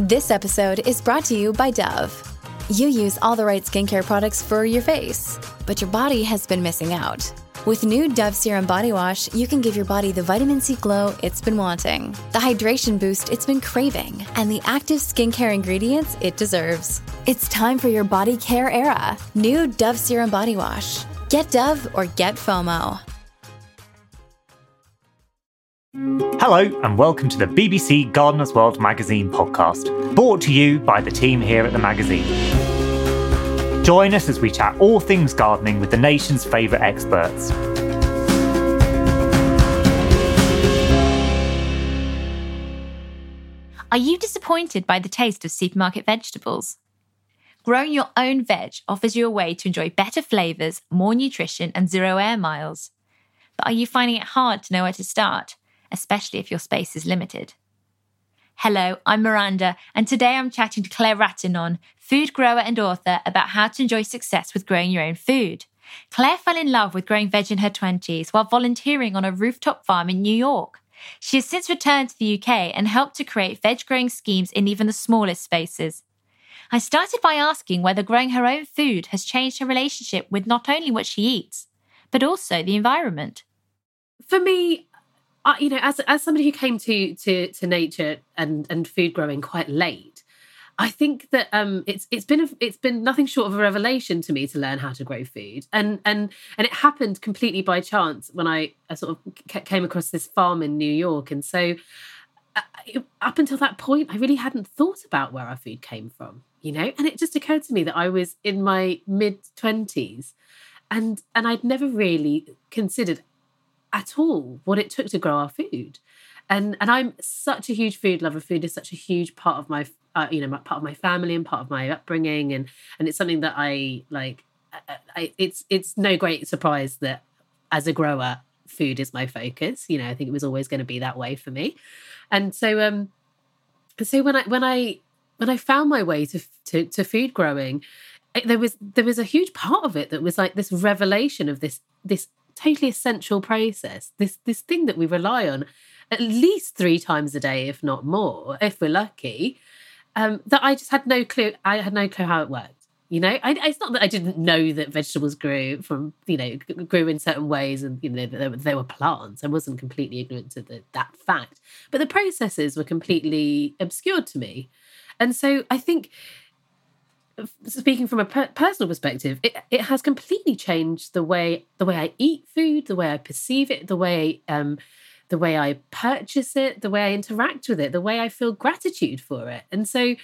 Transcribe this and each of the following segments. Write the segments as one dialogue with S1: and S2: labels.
S1: This episode is brought to you by Dove. You use all the right skincare products for your face, but your body has been missing out. With new Dove Serum Body Wash, you can give your body the vitamin C glow it's been wanting, the hydration boost it's been craving, and the active skincare ingredients it deserves. It's time for your body care era. New Dove Serum Body Wash. Get Dove or get FOMO.
S2: Hello, and welcome to the BBC Gardener's World magazine podcast, brought to you by the team here at the magazine. Join us as we chat all things gardening with the nation's favourite experts.
S3: Are you disappointed by the taste of supermarket vegetables? Growing your own veg offers you a way to enjoy better flavours, more nutrition, and zero air miles. But are you finding it hard to know where to start, especially if your space is limited? Hello, I'm Miranda, and today I'm chatting to Claire Ratinon, food grower and author, about how to enjoy success with growing your own food. Claire fell in love with growing veg in her 20s while volunteering on a rooftop farm in New York. She has since returned to the UK and helped to create veg growing schemes in even the smallest spaces. I started by asking whether growing her own food has changed her relationship with not only what she eats, but also the environment.
S4: for me, I, you know, as as somebody who came to to to nature and and food growing quite late, I think that um, it's it's been a, it's been nothing short of a revelation to me to learn how to grow food, and and and it happened completely by chance when I, I sort of came across this farm in New York, and so uh, up until that point, I really hadn't thought about where our food came from, you know, and it just occurred to me that I was in my mid twenties, and and I'd never really considered at all what it took to grow our food. And and i'm such a huge food lover. Food is such a huge part of my uh, you know my, part of my family and part of my upbringing. And and it's something that i like I, it's it's no great surprise that as a grower food is my focus. You know i think it was always going to be that way for me. And so um so when i when i when i found my way to to, to food growing there was there was a huge part of it that was like this revelation of this this totally essential process. This this thing that we rely on at least three times a day if not more if we're lucky um that i just had no clue i had no clue how it worked you know? I, it's not that i didn't know that vegetables grew from you know grew in certain ways and you know they were, they were plants. I wasn't completely ignorant to the, that fact. But the processes were completely obscured to me. And so i think speaking from a per- personal perspective, it, it has completely changed the way the way I eat food, the way I perceive it, the way um, the way I purchase it, the way I interact with it, the way I feel gratitude for it. And so,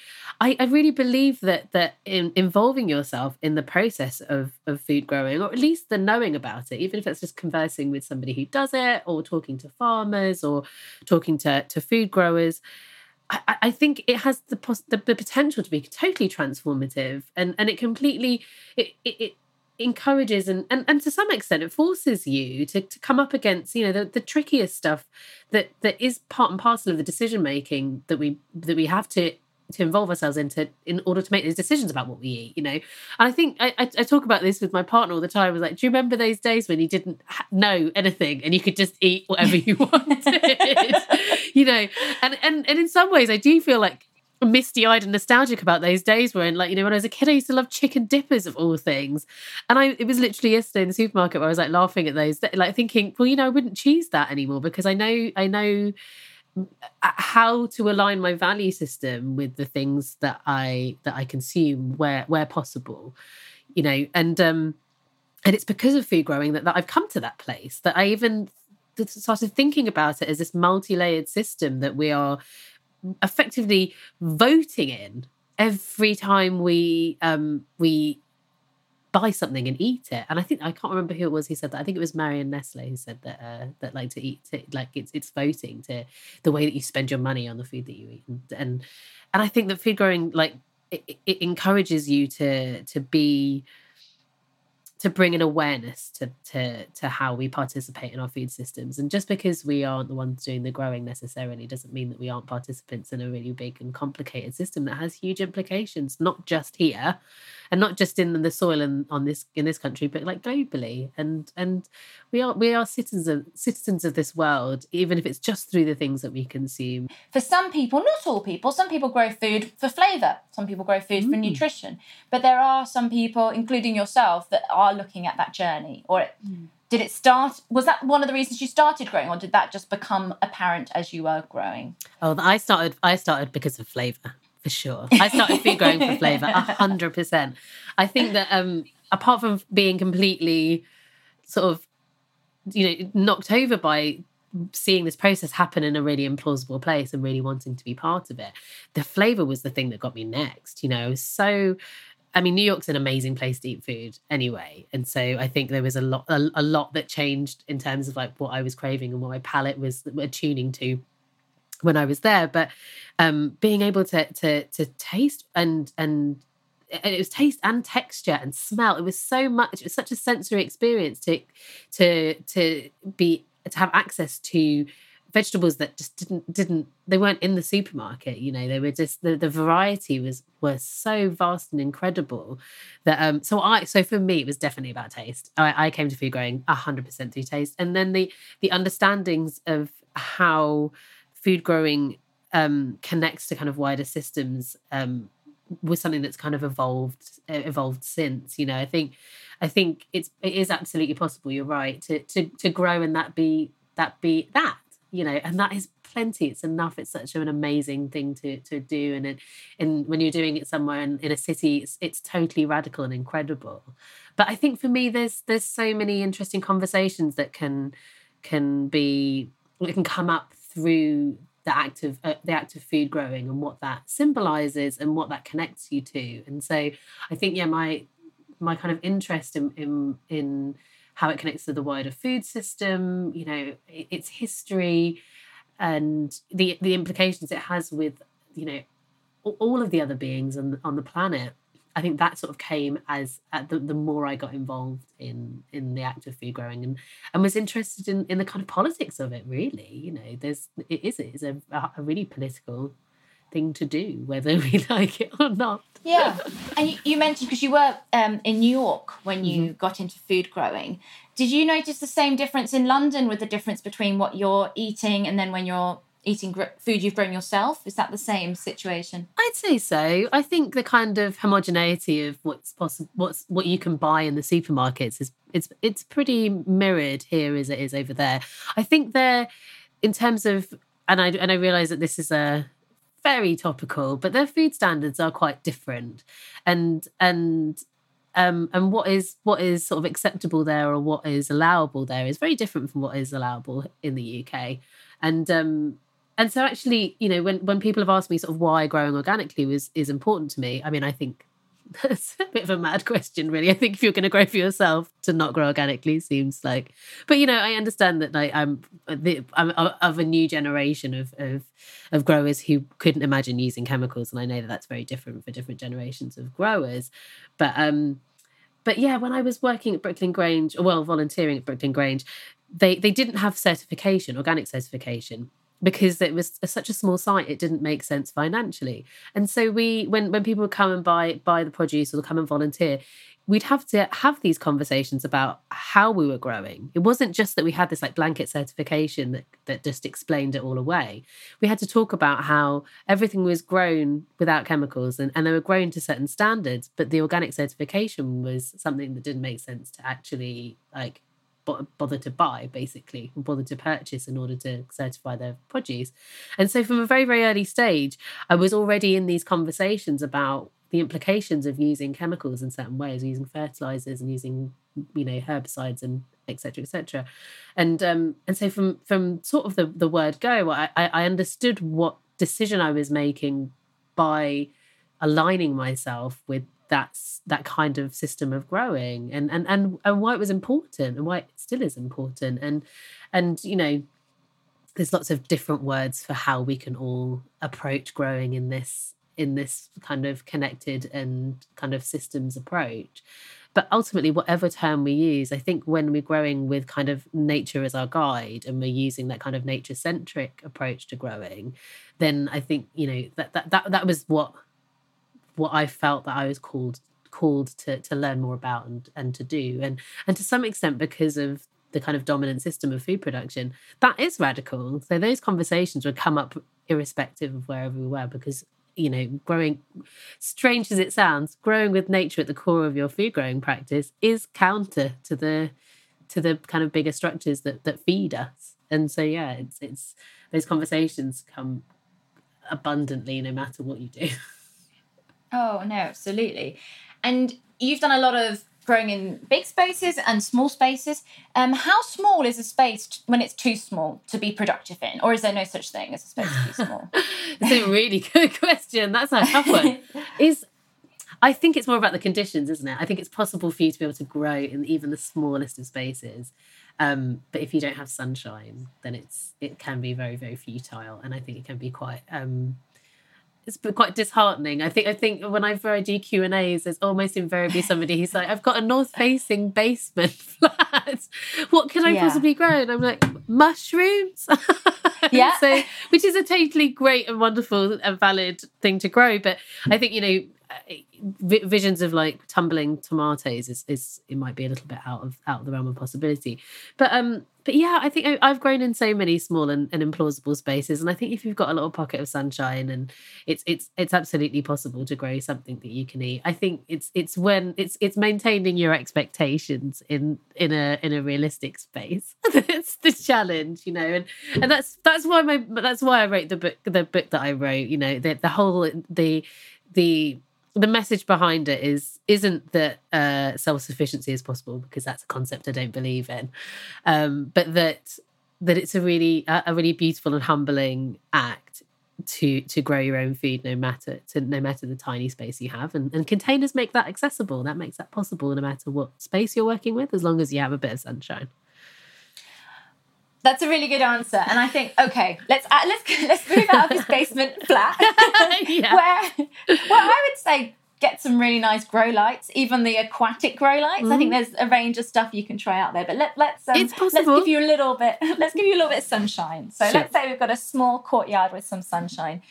S4: I, I really believe that that in, involving yourself in the process of of food growing, or at least the knowing about it, even if it's just conversing with somebody who does it, or talking to farmers, or talking to to food growers. I, I think it has the, pos- the the potential to be totally transformative, and and it completely it it encourages and, and and to some extent it forces you to, to come up against you know the, the trickiest stuff that that is part and parcel of the decision making that we that we have to to involve ourselves into in order to make those decisions about what we eat you know? And i think i, I, I talk about this with my partner all the time I was like do you remember those days when you didn't ha- know anything and you could just eat whatever you wanted you know and and and in some ways i do feel like misty eyed and nostalgic about those days when, like, you know, when I was a kid, I used to love chicken dippers of all things. And I, it was literally yesterday in the supermarket where I was like laughing at those, like thinking, well, you know, I wouldn't choose that anymore because I know, I know how to align my value system with the things that I, that I consume where, where possible, you know, and, um, and it's because of food growing that, that I've come to that place that I even started thinking about it as this multi-layered system that we are effectively voting in every time we um we buy something and eat it. And I think I can't remember who it was who said that. I think it was Marion Nestle who said that uh, that like to eat it, like it's it's voting to the way that you spend your money on the food that you eat. And and, and I think that food growing like it, it encourages you to to be to bring an awareness to, to to how we participate in our food systems. And just because we aren't the ones doing the growing necessarily doesn't mean that we aren't participants in a really big and complicated system that has huge implications, not just here, and not just in the soil and on this in this country, but like globally. And and we are we are citizens of citizens of this world, even if it's just through the things that we consume.
S5: For some people, not all people, some people grow food for flavour, some people grow food mm. for nutrition. But there are some people, including yourself, that are looking at that journey. Or mm. did it start? Was that one of the reasons you started growing, or did that just become apparent as you were growing?
S4: Oh, I started. I started because of flavour for sure. I started food growing for hundred percent. I think that um, apart from being completely sort of, you know, knocked over by seeing this process happen in a really implausible place and really wanting to be part of it, the flavour was the thing that got me next. You know, so. I mean, New York's an amazing place to eat food anyway, and so I think there was a lot, a, a lot that changed in terms of like what I was craving and what my palate was attuning to when I was there. But um, being able to to to taste and and it was taste and texture and smell. It was so much. It was such a sensory experience to to to be to have access to vegetables that just didn't didn't they weren't in the supermarket you know they were just the, the variety was was so vast and incredible that um so i so for me it was definitely about taste i, I came to food growing 100% through taste and then the the understandings of how food growing um, connects to kind of wider systems um, was something that's kind of evolved evolved since. You know, I think I think it's it is absolutely possible. You're right to to to grow and that be that be that you know, and that is plenty. It's enough. It's such an amazing thing to to do, and it, and when you're doing it somewhere in, in a city, it's it's totally radical and incredible. But I think for me, there's there's so many interesting conversations that can can be that can come up through the act of uh, the act of food growing and what that symbolizes and what that connects you to and so i think yeah my my kind of interest in in, in how it connects to the wider food system you know its history and the the implications it has with you know all of the other beings on on the planet I think that sort of came as uh, the, the more I got involved in in the act of food growing and and was interested in in the kind of politics of it. Really, you know, there's it is it is a, a really political thing to do, whether we like it or not.
S5: Yeah, and you, mentioned because you were um, in New York when you mm-hmm. got into food growing. Did you notice the same difference in London with the difference between what you're eating and then when you're eating gr- food you've grown yourself? Is that the same situation?
S4: I'd say so. I think the kind of homogeneity of what's possible, what's what you can buy in the supermarkets is it's it's pretty mirrored here as it is over there. I think there, in terms of, and I and I realise that this is a very topical, but their food standards are quite different, and and um, and what is what is sort of acceptable there or what is allowable there is very different from what is allowable in the UK. And um, and so actually you know when when people have asked me sort of why growing organically was is important to me i mean i think that's a bit of a mad question really. I think if you're going to grow for yourself to not grow organically seems like but you know i understand that like i'm, the, I'm of a new generation of, of of growers who couldn't imagine using chemicals and i know that that's very different for different generations of growers. But um but yeah, when I was working at Brooklyn Grange, well, volunteering at Brooklyn Grange, they they didn't have certification, organic certification because it was such a small site it didn't make sense financially and so we when when people would come and buy buy the produce or come and volunteer we'd have to have these conversations about how we were growing. It wasn't just that we had this like blanket certification that, that just explained it all away. We had to talk about how everything was grown without chemicals and, and they were grown to certain standards, but the organic certification was something that didn't make sense to actually like bother to buy basically or bother to purchase in order to certify their produce. And so from a very very early stage i was already in these conversations about the implications of using chemicals in certain ways, using fertilizers and using you know herbicides and etc etc and um and so from from sort of the the word go I I understood what decision I was making by aligning myself with that's that kind of system of growing and and and and why it was important and why it still is important and and you know there's lots of different words for how we can all approach growing in this in this kind of connected and kind of systems approach. But ultimately, whatever term we use, I think when we're growing with kind of nature as our guide and we're using that kind of nature centric approach to growing, then I think, you know, that, that that that was what what I felt that I was called called to to learn more about and and to do. And and to some extent because of the kind of dominant system of food production, that is radical. So those conversations would come up irrespective of wherever we were because you know, growing, strange as it sounds, growing with nature at the core of your food growing practice is counter to the to the kind of bigger structures that that feed us. And so, yeah, it's it's those conversations come abundantly no matter what you do.
S5: Oh no, absolutely. And you've done a lot of growing in big spaces and small spaces. Um, how small is a space t- when it's too small to be productive in, or is there no such thing as a space too small?
S4: That's a really good question. That's a tough one. is I think it's more about the conditions, isn't it? I think it's possible for you to be able to grow in even the smallest of spaces. Um, but if you don't have sunshine, then it's it can be very very futile, and I think it can be quite um, it's quite disheartening. I think I think whenever I do Q and A's, there's almost invariably somebody who's like, "I've got a north facing basement flat. What can I yeah. possibly grow?" And I'm like, "Mushrooms."
S5: yeah.
S4: so, which is a totally great and wonderful and valid thing to grow, but I think you know visions of like tumbling tomatoes is, is it might be a little bit out of out of the realm of possibility but um but yeah i think I, have grown in so many small and, and implausible spaces and i think if you've got a little pocket of sunshine and it's it's it's absolutely possible to grow something that you can eat i think it's it's when it's it's maintaining your expectations in in a in a realistic space. It's the challenge you know and and that's that's why my that's why i wrote the book the book that i wrote you know the, the whole the the the message behind it is isn't that uh, self-sufficiency is possible because that's a concept I don't believe in, um, but that that it's a really a really beautiful and humbling act to to grow your own food no matter to no matter the tiny space you have. And, and containers make that accessible. That makes that possible no matter what space you're working with as long as you have a bit of sunshine
S5: that's a really good answer, and I think okay, let's uh, let's let's move out of this basement flat yeah. where well, I would say get some really nice grow lights, even the aquatic grow lights. Mm. I think mm-hmm. there's a range of stuff you can try out there. But let, let's um,
S4: it's
S5: possible. let's give you a little bit. Let's give you a little bit of sunshine. So sure. let's say we've got a small courtyard with some sunshine,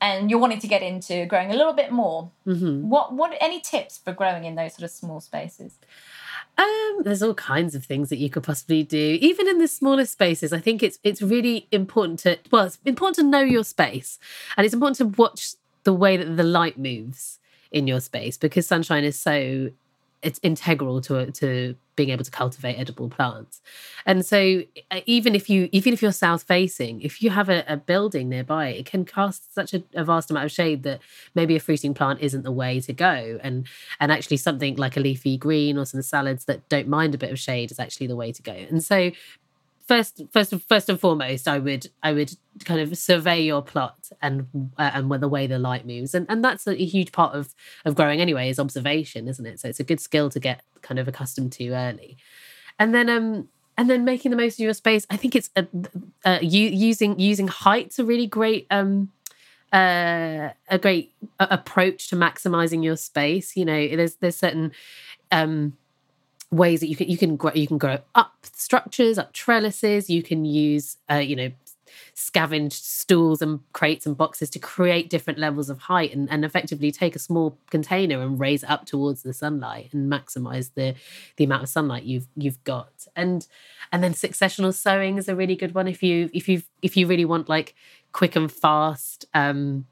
S5: and you're wanting to get into growing a little bit more. Mm-hmm. What what any tips for growing in those sort of small spaces?
S4: Um, there's all kinds of things that you could possibly do, even in the smallest spaces. I think it's it's really important to well, it's important to know your space, and it's important to watch the way that the light moves in your space because sunshine is so it's integral to to being able to cultivate edible plants. And so uh, even if you even if you're south facing, if you have a, a building nearby, it can cast such a, a, vast amount of shade that maybe a fruiting plant isn't the way to go. And and actually something like a leafy green or some salads that don't mind a bit of shade is actually the way to go. And so first first first and foremost i would i would kind of survey your plot and uh, and the way the light moves. And and that's a, huge part of of growing anyway is observation isn't it? So it's a good skill to get kind of accustomed to early. And then um and then making the most of your space i think it's a, a, using using height's a really great um uh, a great uh, approach to maximizing your space. You know, there's there's certain um, ways that you can you can grow you can grow up structures, up trellises. You can use uh, you know scavenged stools and crates and boxes to create different levels of height and, and effectively take a small container and raise it up towards the sunlight and maximize the the amount of sunlight you've you've got and and then successional sowing is a really good one if you if you if you really want like quick and fast um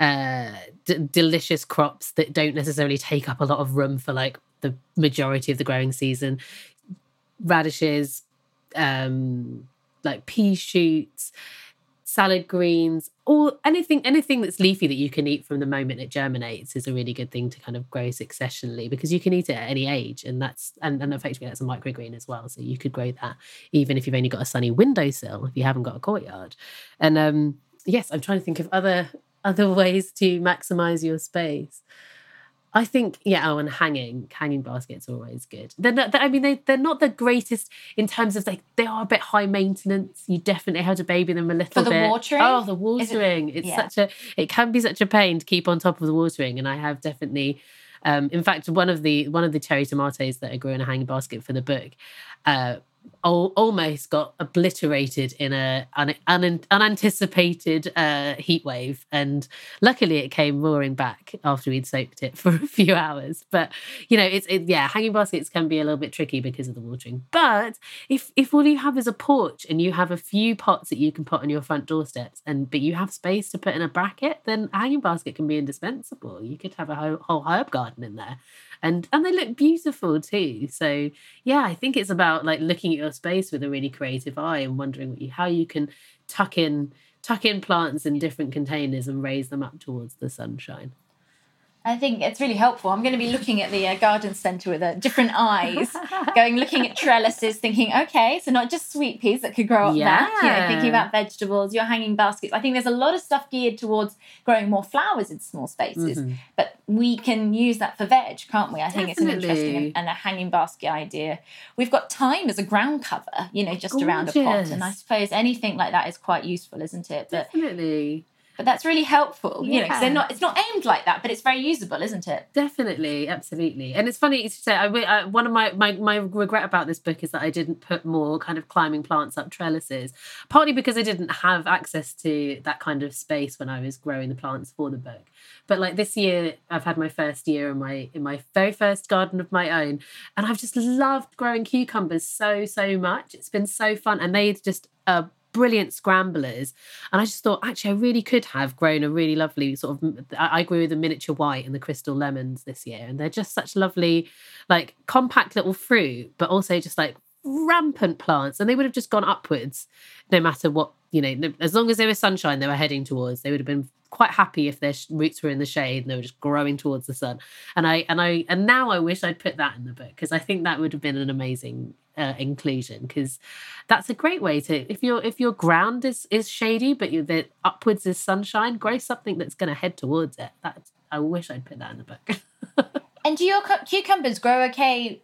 S4: uh d- delicious crops that don't necessarily take up a lot of room for like the majority of the growing season radishes um like pea shoots, salad greens, all anything anything that's leafy that you can eat from the moment it germinates is a really good thing to kind of grow successionally because you can eat it at any age and that's and, and effectively that's a microgreen as well. So you could grow that even if you've only got a sunny windowsill, if you haven't got a courtyard. And um yes, I'm trying to think of other other ways to maximize your space. I think, yeah, oh, and hanging, hanging baskets are always good. They're not, I mean, they, they're not the greatest in terms of like, they are a bit high maintenance. You definitely have to baby them a little
S5: For the
S4: bit.
S5: watering?
S4: Oh, the watering.
S5: It,
S4: it's
S5: yeah.
S4: such a, it can be such a pain to keep on top of the watering. And I have definitely, um, in fact, one of the, one of the cherry tomatoes that I grew in a hanging basket for the book, uh, almost got obliterated in a un- un- unanticipated uh, heat wave, and luckily it came roaring back after we'd soaked it for a few hours. But you know, it's it, yeah, hanging baskets can be a little bit tricky because of the watering. But if if all you have is a porch and you have a few pots that you can put on your front doorsteps, and but you have space to put in a bracket, then a hanging basket can be indispensable. You could have a whole, whole herb garden in there and and they look beautiful too. So yeah i think it's about like looking at your space with a really creative eye and wondering you, how you can tuck in tuck in plants in different containers and raise them up towards the sunshine
S5: I think it's really helpful. I'm going to be looking at the uh, garden centre with uh, different eyes, going looking at trellises, thinking, okay, so not just sweet peas that could grow up that, you know, thinking about vegetables, your hanging baskets. I think there's a lot of stuff geared towards growing more flowers in small spaces,
S4: Mhm.
S5: but we can use that for veg, can't we? I think it's an interesting and a hanging basket idea. We've got thyme as a ground cover, you know, just around a pot, and I suppose anything like that is quite useful, isn't it? But
S4: definitely
S5: but that's really helpful, you know, because they're not. It's not aimed like that, but it's very usable, isn't it?
S4: Definitely, absolutely, and it's funny to say. I, I, one of my, my my regret about this book is that I didn't put more kind of climbing plants up trellises. Partly because I didn't have access to that kind of space when I was growing the plants for the book. But like this year, I've had my first year in my in my very first garden of my own, and I've just loved growing cucumbers so so much. It's been so fun, and they just are brilliant scramblers. And I just thought, actually, I really could have grown a really lovely sort of. I grew the miniature white and the crystal lemons this year, and they're just such lovely, like compact little fruit, but also just like rampant plants. And they would have just gone upwards no matter what, you know, as long as there was sunshine they were heading towards, they would have been quite happy if their roots were in the shade and they were just growing towards the sun. And I and I and now I wish I'd put that in the book because I think that would have been an amazing uh, inclusion because that's a great way to if your if your ground is is shady but you the upwards is sunshine, grow something that's going to head towards it. That I wish I'd put that in the book.
S5: And do your cu- cucumbers grow okay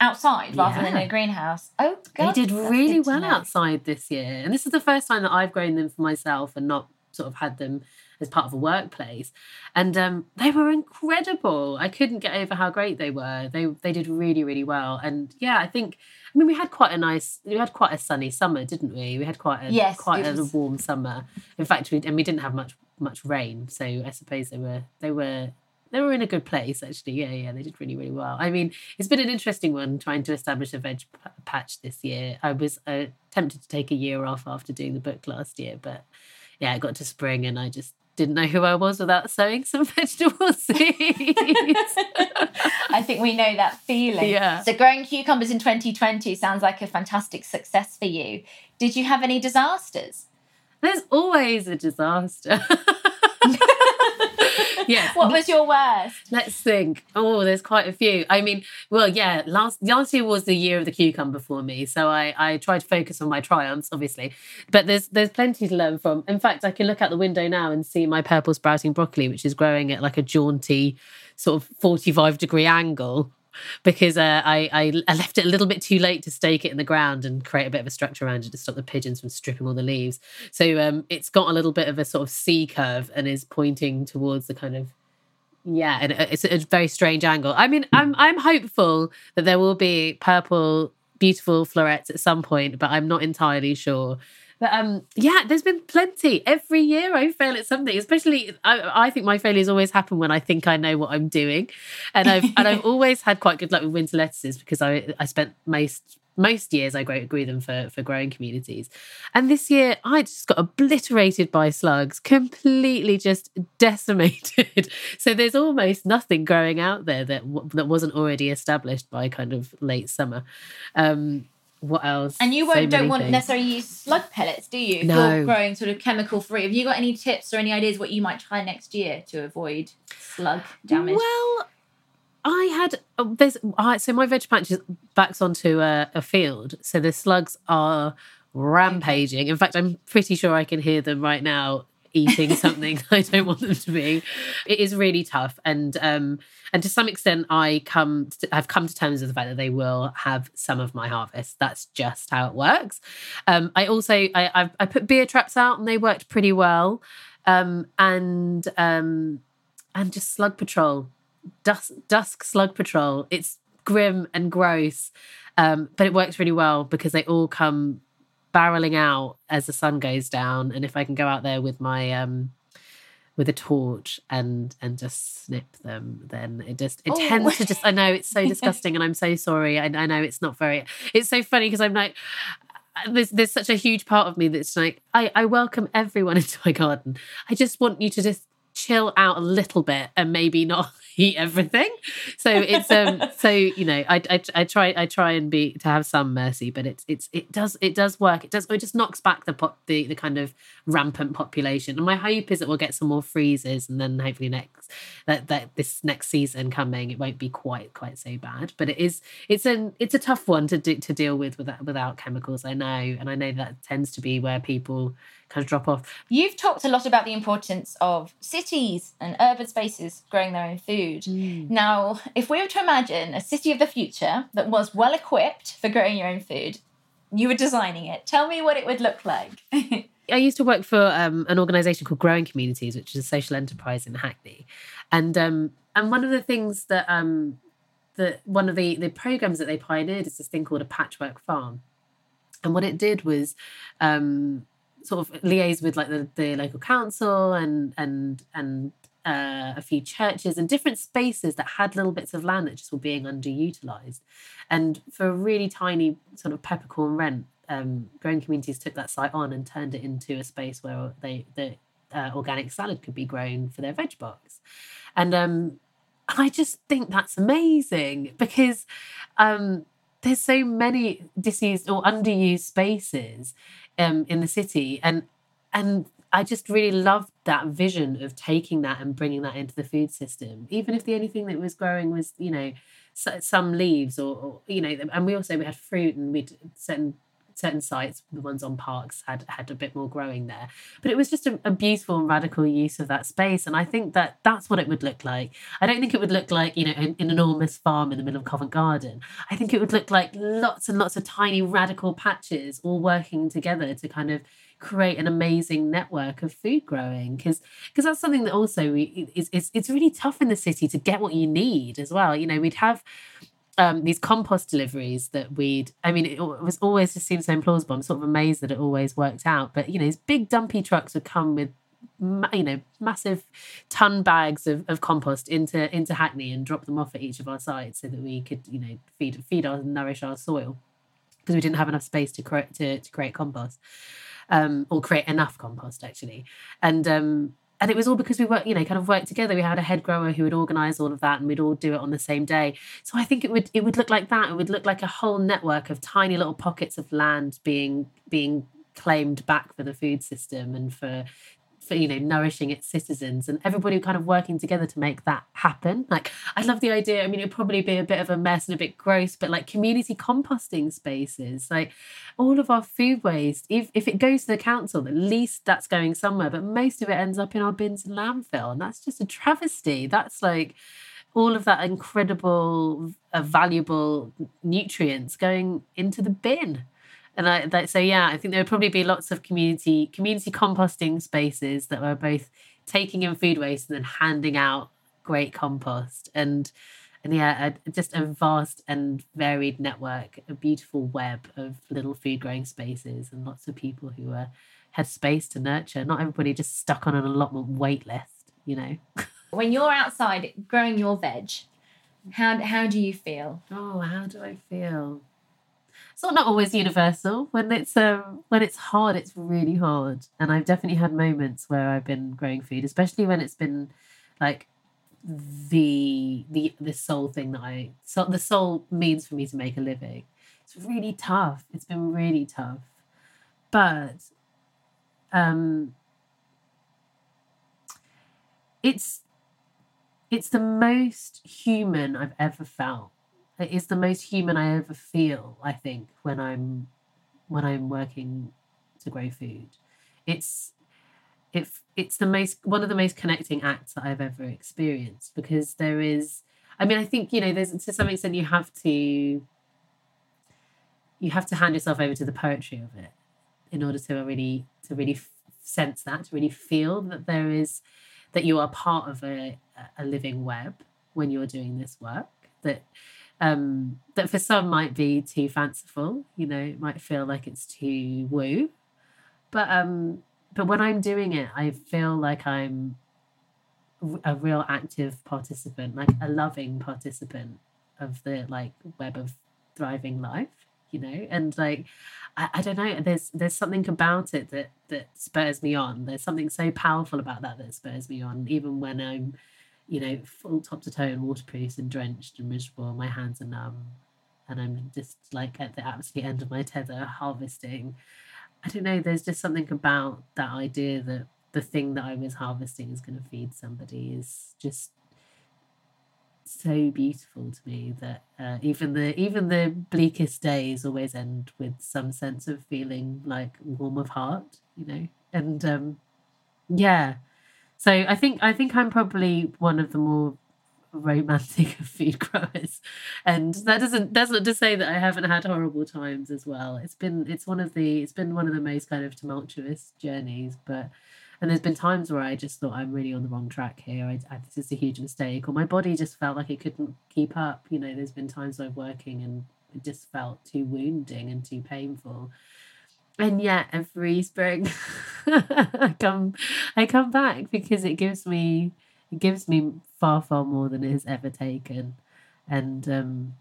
S5: outside rather than in a greenhouse? Oh, God.
S4: they did really well outside this year. And this is the first time that I've grown them for myself and not sort of had them as part of a workplace. And um, they were incredible. I couldn't get over how great they were. They they did really, really well. And yeah, I think I mean we had quite a nice we had quite a sunny summer, didn't we? We had quite a
S5: Yes,
S4: quite a
S5: was-
S4: warm summer. In fact, we and we didn't have much much rain. So I suppose they were they were they were in a good place actually. Yeah, yeah, they did really, really well. I mean, it's been an interesting one trying to establish a veg p- patch this year. I was uh, tempted to take a year off after doing the book last year, but yeah, it got to spring and I just didn't know who I was without sowing some vegetable seeds.
S5: I think we know that feeling.
S4: Yeah.
S5: So growing cucumbers in 2020 sounds like a fantastic success for you. Did you have any disasters?
S4: There's always a disaster. yes.
S5: What was your worst?
S4: Let's think. Oh, there's quite a few. I mean, well, yeah, last last year was the year of the cucumber for me, so I I tried to focus on my triumphs, obviously. But there's there's plenty to learn from. In fact, I can look out the window now and see my purple sprouting broccoli, which is growing at like a jaunty sort of 45 degree angle. Because uh, I, I I left it a little bit too late to stake it in the ground and create a bit of a structure around it to stop the pigeons from stripping all the leaves. So um, it's got a little bit of a sort of C curve and is pointing towards the kind of yeah, and it's a very strange angle. I mean, I'm I'm hopeful that there will be purple, beautiful florets at some point, but I'm not entirely sure. But um, yeah, there's been plenty. Every year I fail at something. Especially, I, I think my failures always happen when I think I know what I'm doing, and I've and I've always had quite good luck with winter lettuces because I I spent most most years I grow, grew them for for growing communities, and this year I just got obliterated by slugs, completely just decimated. so there's almost nothing growing out there that that wasn't already established by kind of late summer. Um, what else?
S5: And you won't, so don't want things. necessarily use slug pellets, do you?
S4: No.
S5: you're growing sort of chemical free. Have you got any tips or any ideas what you might try next year to avoid slug damage?
S4: Well, I had oh, there's so my veg patch is backs onto a, a field, so the slugs are rampaging. In fact, I'm pretty sure I can hear them right now eating something I don't want them to be. It is really tough, and um, and to some extent, I come to, I've come to terms with the fact that they will have some of my harvest. That's just how it works. Um, I also I I've, i put beer traps out, and they worked pretty well. Um, and um, and just slug patrol, dusk dusk slug patrol. It's grim and gross, um, but it works really well because they all come barreling out as the sun goes down. And if I can go out there with my um with a torch and and just snip them, then it just it oh. tends to just I know it's so disgusting and I'm so sorry. I, I know it's not very it's so funny because I'm like there's there's such a huge part of me that's like I, I welcome everyone into my garden. I just want you to just chill out a little bit and maybe not eat everything. So it's um so you know I, I I try I try and be to have some mercy, but it's it's it does it does work. It does it just knocks back the pop the the kind of rampant population. And my hope is that we'll get some more freezes, and then hopefully next that that this next season coming it won't be quite quite so bad. But it is it's an it's a tough one to do, to deal with without without chemicals. I know, and I know that tends to be where people kind of drop off.
S5: You've talked a lot about the importance of cities and urban spaces growing their own food. Mm. Now, if we were to imagine a city of the future that was well equipped for growing your own food, you were designing it. Tell me what it would look like.
S4: I used to work for um, an organisation called Growing Communities, which is a social enterprise in Hackney, and um, and one of the things that um, that one of the the programs that they pioneered is this thing called a patchwork farm, and what it did was um, sort of liaise with like the, the local council and and and uh, a few churches and different spaces that had little bits of land that just were being underutilized. And for a really tiny sort of peppercorn rent, um, growing communities took that site on and turned it into a space where they the uh, organic salad could be grown for their veg box. And um, I just think that's amazing because um, there's so many disused or underused spaces um, in the city, and and I just really loved that vision of taking that and bringing that into the food system, even if the only thing that was growing was you know some leaves or, or you know, and we also we had fruit and we'd certain certain sites, the ones on parks, had had a bit more growing there. But it was just a, a, beautiful and radical use of that space, and I think that that's what it would look like. I don't think it would look like you know an, an enormous farm in the middle of Covent Garden. I think it would look like lots and lots of tiny radical patches all working together to kind of create an amazing network of food growing because because that's something that also we, is, is it's really tough in the city to get what you need as well you know we'd have um, these compost deliveries that we'd, I mean, it, was always just seemed so implausible. I'm sort of amazed that it always worked out. But, you know, these big dumpy trucks would come with, you know, massive ton bags of, of compost into into Hackney and drop them off at each of our sites so that we could, you know, feed feed our nourish our soil because we didn't have enough space to create to, to create compost um, or create enough compost actually. And um, and it was all because we worked, you know, kind of worked together. We had a head grower who would organise all of that, and we'd all do it on the same day. So I think it would it would look like that. It would look like a whole network of tiny little pockets of land being being claimed back for the food system and for for you know nourishing its citizens and everybody kind of working together to make that happen. Like i love the idea. I mean it'd probably be a bit of a mess and a bit gross but like community composting spaces like all of our food waste if, if it goes to the council at least that's going somewhere but most of it ends up in our bins and landfill and that's just a travesty. That's like all of that incredible, uh, valuable nutrients going into the bin. And I that, so yeah, I think there would probably be lots of community community composting spaces that were both taking in food waste and then handing out great compost and and yeah, a, just a vast and varied network, a beautiful web of little food growing spaces, and lots of people who uh, are had space to nurture. Not everybody just stuck on an allotment wait list, you know.
S3: when you're outside growing your veg, how how do you feel?
S4: Oh, how do I feel? It's not, not always universal. When it's um when it's hard, it's really hard. And I've definitely had moments where I've been growing food, especially when it's been like the the the sole thing that I so the sole means for me to make a living. It's really tough. It's been really tough. But um it's it's the most human I've ever felt. Is the most human I ever feel, I think, when I'm when I'm working to grow food. It's it, it's the most one of the most connecting acts that I've ever experienced because there is I mean I think you know there's to some extent you have to you have to hand yourself over to the poetry of it in order to really to really sense that to really feel that there is that you are part of a, a living web when you're doing this work that um that for some might be too fanciful you know it might feel like it's too woo but um but when I'm doing it, I feel like I'm a real active participant, like a loving participant of the like web of thriving life, you know, and like I, I don't know, there's there's something about it that that spurs me on. There's something so powerful about that that spurs me on, even when I'm, you know, full top to toe and waterproof and drenched and miserable. My hands are numb, and I'm just like at the absolute end of my tether harvesting I don't know, there's just something about that idea that the thing that I was harvesting is going to feed somebody is just so beautiful to me that uh, even the even the bleakest days always end with some sense of feeling like warm of heart, you know. And um yeah. So I think I think I'm probably one of the more romantic of food growers. And that doesn't that's not to say that i haven't had horrible times as well. It's been it's one of the it's been one of the most kind of tumultuous journeys but and there's been times where i just thought i'm really on the wrong track here. I, I, this is a huge mistake or my body just felt like it couldn't keep up. You know there's been times i'm working and it just felt too wounding and too painful and yet every spring I come I come back because it gives me it gives me far far more than it has ever taken. And um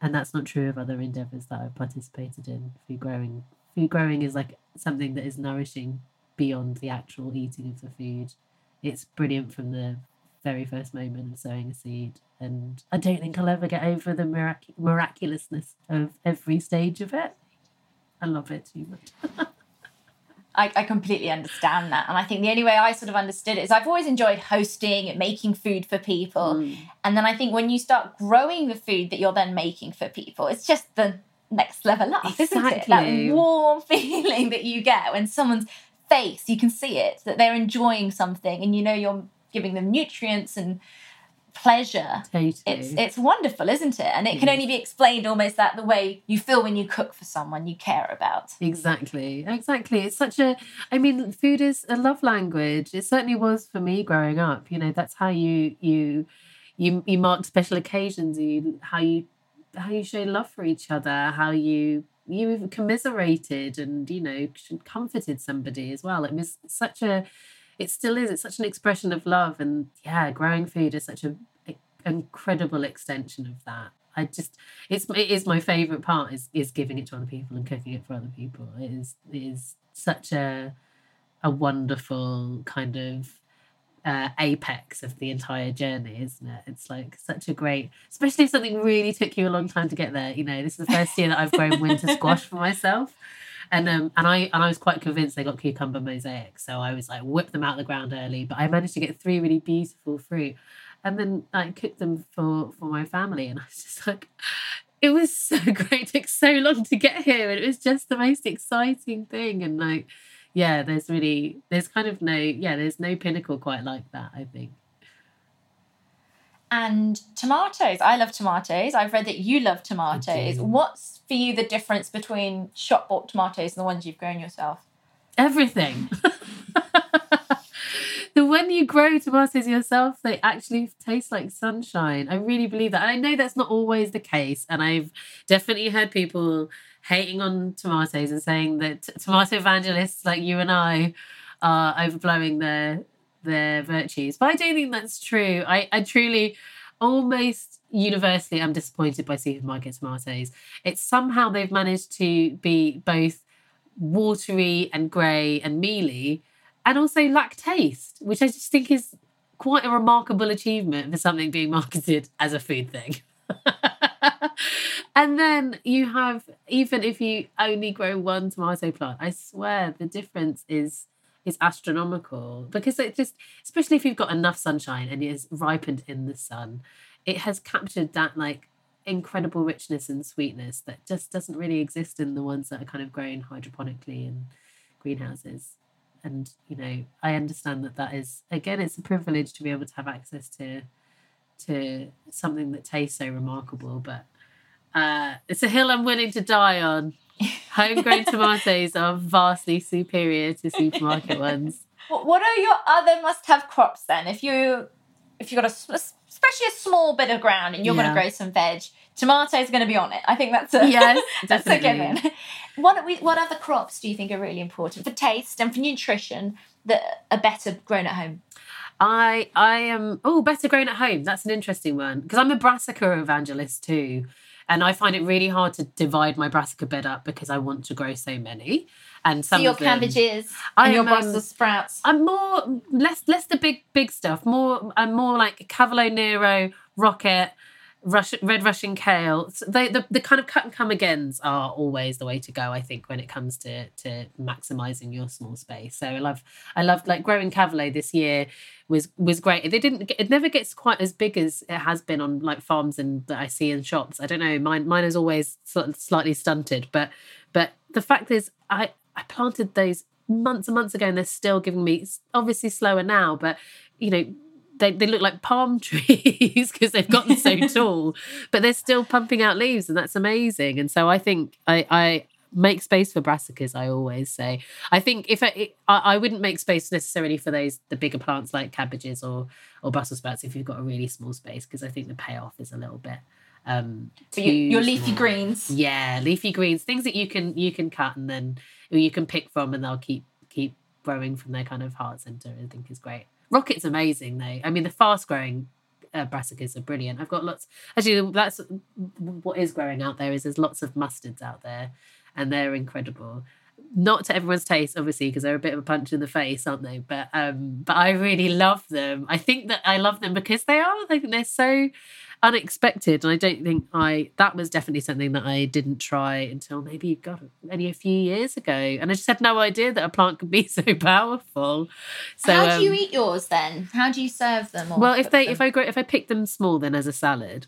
S4: and that's not true of other endeavors that I've participated in. Food growing food growing is like something that is nourishing beyond the actual eating of the food. It's brilliant from the very first moment of sowing a seed. And I don't think I'll ever get over the mirac- miraculousness of every stage of it I love it
S3: I, I completely understand that. And I think the only way I sort of understood it is I've always enjoyed hosting and making food for people. Mm. And then I think when you start growing the food that you're then making for people, it's just the next level up, exactly. isn't it? That warm feeling that you get when someone's face, you can see it, that they're enjoying something and you know you're giving them nutrients and pleasure.
S4: Totally.
S3: It's it's wonderful, isn't it? And it can only be explained almost that the way you feel when you cook for someone you care about.
S4: Exactly. Exactly. It's such a I mean, food is a love language. It certainly was for me growing up. You know, that's how you you you you mark special occasions, you how you how you show love for each other, how you you commiserated and you know comforted somebody as well. It was such a it still is. It's such an expression of love, and yeah, growing food is such a, a incredible extension of that. I just it's it is my favorite part is is giving it to other people and cooking it for other people. It is it is such a a wonderful kind of uh, apex of the entire journey, isn't it? It's like such a great, especially if something really took you a long time to get there. You know, this is the first year that I've grown winter squash for myself and um and I and I was quite convinced they got cucumber mosaic, so I was like whip them out of the ground early. But I managed to get three really beautiful fruit, and then I cooked them for for my family, and I was just like. It was so great. It took so long to get here, and it was just the most exciting thing. And like, yeah, there's really, there's kind of no, yeah, there's no pinnacle quite like that. I think.
S5: And tomatoes. I love tomatoes. I've read that you love tomatoes. What's for you the difference between shop bought tomatoes and the ones you've grown yourself?
S4: Everything. the when you grow tomatoes yourself, they actually taste like sunshine. I really believe that. And I know that's not always the case. And I've definitely heard people hating on tomatoes and saying that tomato evangelists like you and I are overblowing their their virtues. But I don't think that's true. I, I truly almost universally I'm disappointed by supermarket tomatoes. It's somehow they've managed to be both watery and grey and mealy and also lack taste, which I just think is quite a remarkable achievement for something being marketed as a food thing. and then you have, even if you only grow one tomato plant, I swear the difference is is astronomical because it just, especially if you've got enough sunshine and it is ripened in the sun, it has captured that like incredible richness and sweetness that just doesn't really exist in the ones that are kind of grown hydroponically in greenhouses. And you know i understand that that is again it's a privilege to be able to have access to to something that tastes so remarkable but uh it's a hill i'm willing to die on homegrown tomatoes are vastly superior to supermarket ones
S5: What what are your other must-have crops then? If you if you've got a especially a small bit of ground and you're going to grow some veg, tomatoes are going to be on it. I think that's a
S4: Yes,
S5: that's a given. What we, what other crops do you think are really important for taste and for nutrition that are better grown at home?
S4: I I am oh better grown at home. That's an interesting one because I'm a brassica evangelist too, and I find it really hard to divide my brassica bed up because I want to grow so many. And some
S5: so your
S4: of them-
S5: cabbages
S4: I
S5: and your
S4: um,
S5: Brussels sprouts.
S4: I'm more less less the big big stuff. More I'm more like Cavolo Nero, Rocket, Russian, Red Russian Kale. They, the the kind of cut and come agains are always the way to go. I think when it comes to to maximizing your small space. So I love I loved like growing Cavolo this year was was great. They didn't it never gets quite as big as it has been on like farms and that I see in shops. I don't know. Mine mine is always slightly stunted, but but the fact is I I planted those months and months ago and they're still giving me it's obviously slower now but you know they, they look like palm trees because they've gotten so tall but they're still pumping out leaves and that's amazing and so i think i i make space for brassicas i always say i think if I, I i wouldn't make space necessarily for those the bigger plants like cabbages or or brussels sprouts if you've got a really small space because i think the payoff is a little bit um
S5: But you, your leafy
S4: small.
S5: greens.
S4: Yeah, leafy greens, things that you can you can cut and then you can pick from, and they'll keep keep growing from their kind of heart center. I think is great. Rocket's amazing though. I mean, the fast growing uh, brassicas are brilliant. I've got lots. Actually, that's what is growing out there. Is there's lots of mustards out there, and they're incredible. Not to everyone's taste, obviously, because they're a bit of a punch in the face, aren't they? But um, but I really love them. I think that I love them because they are. I think they're so unexpected and i don't think i that was definitely something that i didn't try until maybe god only a few years ago and i just had no idea that a plant could be so powerful so
S5: How do you
S4: um,
S5: eat yours then? How do you serve them?
S4: Well if they
S5: them?
S4: if i grow if i pick them small then as a salad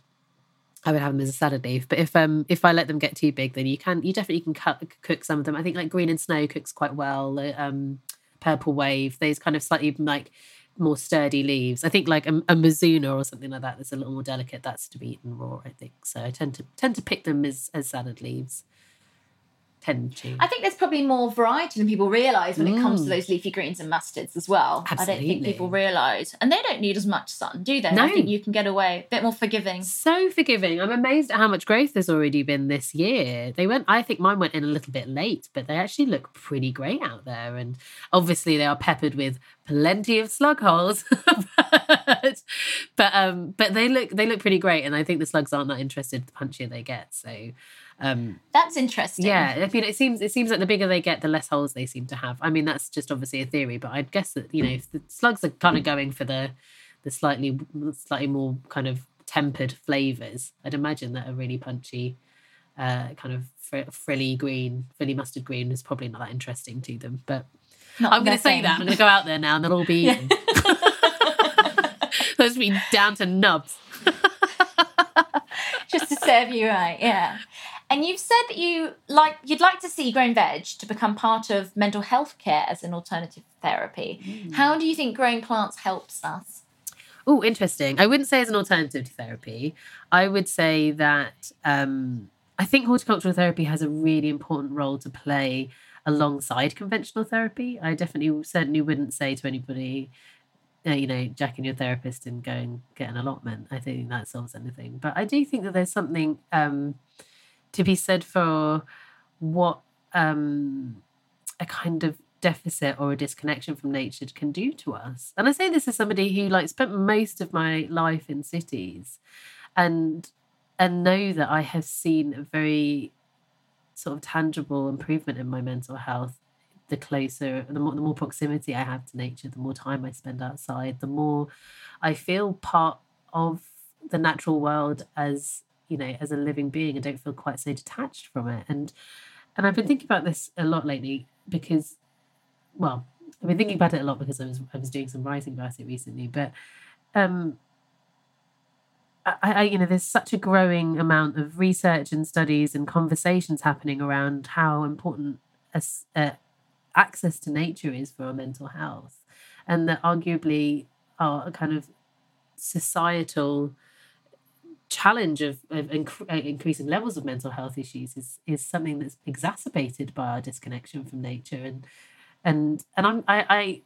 S4: I would have them as a salad leaf, but if um if I let them get too big, then you can you definitely can cut cook some of them. I think like Green in Snow cooks quite well. uh, Um, purple wave, those kind of slightly like more sturdy leaves. I think like a, a Mizuna or something like that that's a little more delicate. That's to be eaten raw. I think so. I tend to tend to pick them as as salad leaves. Tend to.
S5: I think there's probably more variety than people realise when it comes to
S4: Mm.
S5: those leafy greens and mustards as well. I don't think people realise. And they don't need as much sun, do they? I think you can get away a bit more forgiving.
S4: so forgiving. I'm amazed at how much growth there's already been this year. They went, I think mine went in a little bit late, but they actually look pretty great out there. And obviously they are peppered with plenty of slug holes. but but um but they look they look pretty great. And I think the slugs aren't that interested the punchier they get. So um
S5: That's interesting.
S4: yeah, I mean, it seems it seems like the bigger they get, the less holes they seem to have. I mean, that's just obviously a theory, but I'd guess that you know if the slugs are kind of going for the the slightly slightly more kind of tempered flavors. I'd imagine that a really punchy, uh, kind of fr- frilly green, frilly mustard green is probably not that interesting to them. But
S5: Not
S4: I'm going to say that I'm going to go out there now and they'll all be eaten. Those be down to nubs.
S5: Just to serve you right, yeah. And you've said that you like you'd like to see growing veg to become part of mental health care as an alternative therapy.
S4: Mm.
S5: How do you think growing plants helps us?
S4: Oh, interesting. I wouldn't say as an alternative to therapy. I would say that um, I think horticultural therapy has a really important role to play alongside conventional therapy. I definitely, certainly wouldn't say to anybody, uh, you know, jack jacking your therapist and go and get an allotment. I think that solves anything. But I do think that there's something um, to be said for what um, a kind of deficit or a disconnection from nature can do to us. And I say this as somebody who like spent most of my life in cities and and know that I have seen a very sort of tangible improvement in my mental health the closer the more, the more proximity i have to nature the more time i spend outside the more i feel part of the natural world as you know as a living being i don't feel quite so detached from it. And and i've been thinking about this a lot lately because well i've been thinking about it a lot because i was i was doing some writing about it recently but um I, I, you know, there's such a growing amount of research and studies and conversations happening around how important uh, access to nature is for our mental health, and that arguably our kind of societal challenge of, of uh, increasing levels of mental health issues is is something that's exacerbated by our disconnection from nature. And and and I'm I, I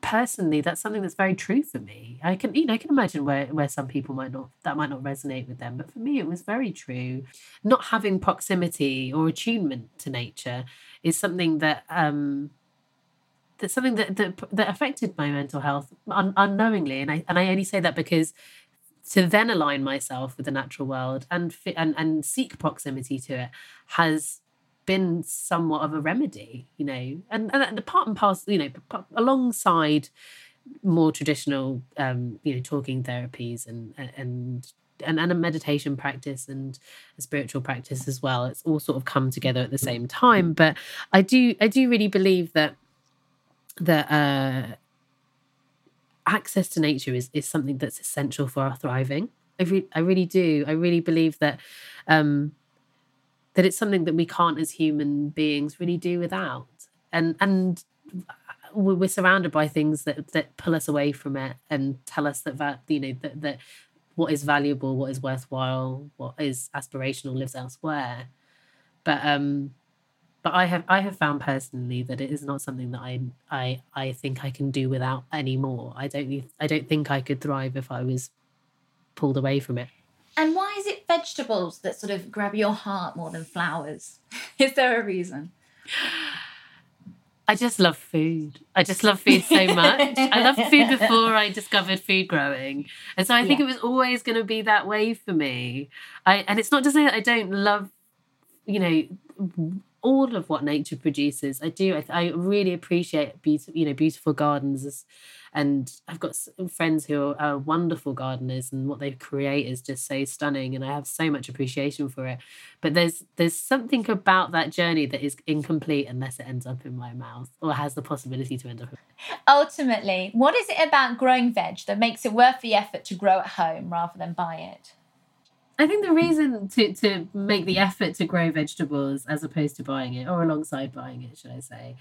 S4: personally that's something that's very true for me. I can you know i can imagine where where some people might not that might not resonate with them. But for me it was very true. Not having proximity or attunement to nature is something that um that's something that that, that affected my mental health un- unknowingly. And i and i only say that because to then align myself with the natural world and and and seek proximity to it has been somewhat of a remedy, you know, and and part and parcel, you know, alongside more traditional, um, you know, talking therapies and and and, and a meditation practice and a spiritual practice as well. It's all sort of come together at the same time. But I do I do really believe that that uh, access to nature is is something that's essential for our thriving. I re- I really do. I really believe that um, that it's something that we can't as human beings really do without and and we're surrounded by things that that pull us away from it and tell us that that you know that, that what is valuable what is worthwhile what is aspirational lives elsewhere but um but i have i have found personally that it is not something that i i i think i can do without anymore i don't i don't think i could thrive if i was pulled away from it
S5: and why is it vegetables that sort of grab your heart more than flowers? is there a reason?
S4: I just love food. I just love food so much. I loved food before I discovered food growing. And so I think yeah. it was always going to be that way for me. I and it's not to say that I don't love, you know, all of what nature produces. I do. I, I really appreciate beautiful, you know, beautiful gardens and I've got friends who are wonderful gardeners, and what they create is just so stunning, and I have so much appreciation for it. But there's there's something about that journey that is incomplete unless it ends up in my mouth or has the possibility to end up.
S5: Ultimately, what is it about growing veg that makes it worth the effort to grow at home rather than buy it?
S4: I think the reason to, to make the effort to grow vegetables as opposed to buying it, or alongside buying it, should I say,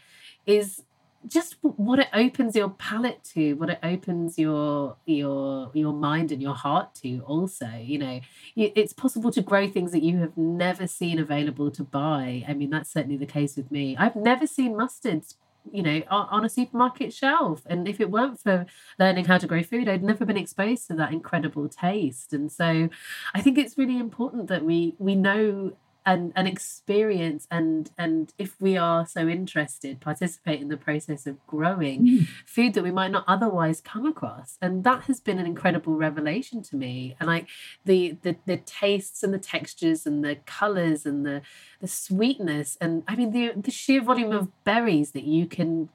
S4: is just what it opens your palate to what it opens your your your mind and your heart to also you know. It's possible to grow things that you have never seen available to buy. I mean that's certainly the case with me. I've never seen mustards you know on, a supermarket shelf. And if it weren't for learning how to grow food i'd never been exposed to that incredible taste. And so i think it's really important that we we know and an experience and and if we are so interested participate in the process of growing mm. food that we might not otherwise come across. And that has been an incredible revelation to me. And like the the, the tastes and the textures and the colors and the the sweetness and i mean the the sheer volume of berries that you can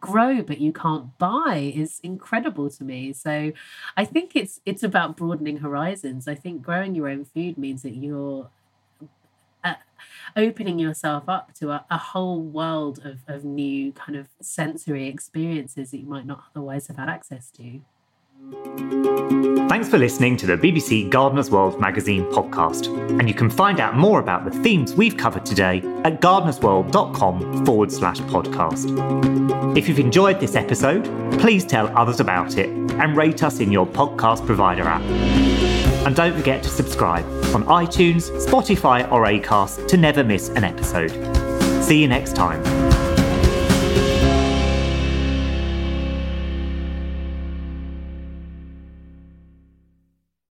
S4: grow but you can't buy is incredible to me. So i think it's it's about broadening horizons. I think growing your own food means that you're opening yourself up to a, a whole world of, of new kind of sensory experiences that you might not otherwise have had access to.
S2: Thanks for listening to the BBC Gardener's World magazine podcast, and you can find out more about the themes we've covered today at gardenersworld.com forward slash podcast. If you've enjoyed this episode, please tell others about it and rate us in your podcast provider app. And don't forget to subscribe on iTunes, Spotify, or Acast to never miss an episode. See you next time.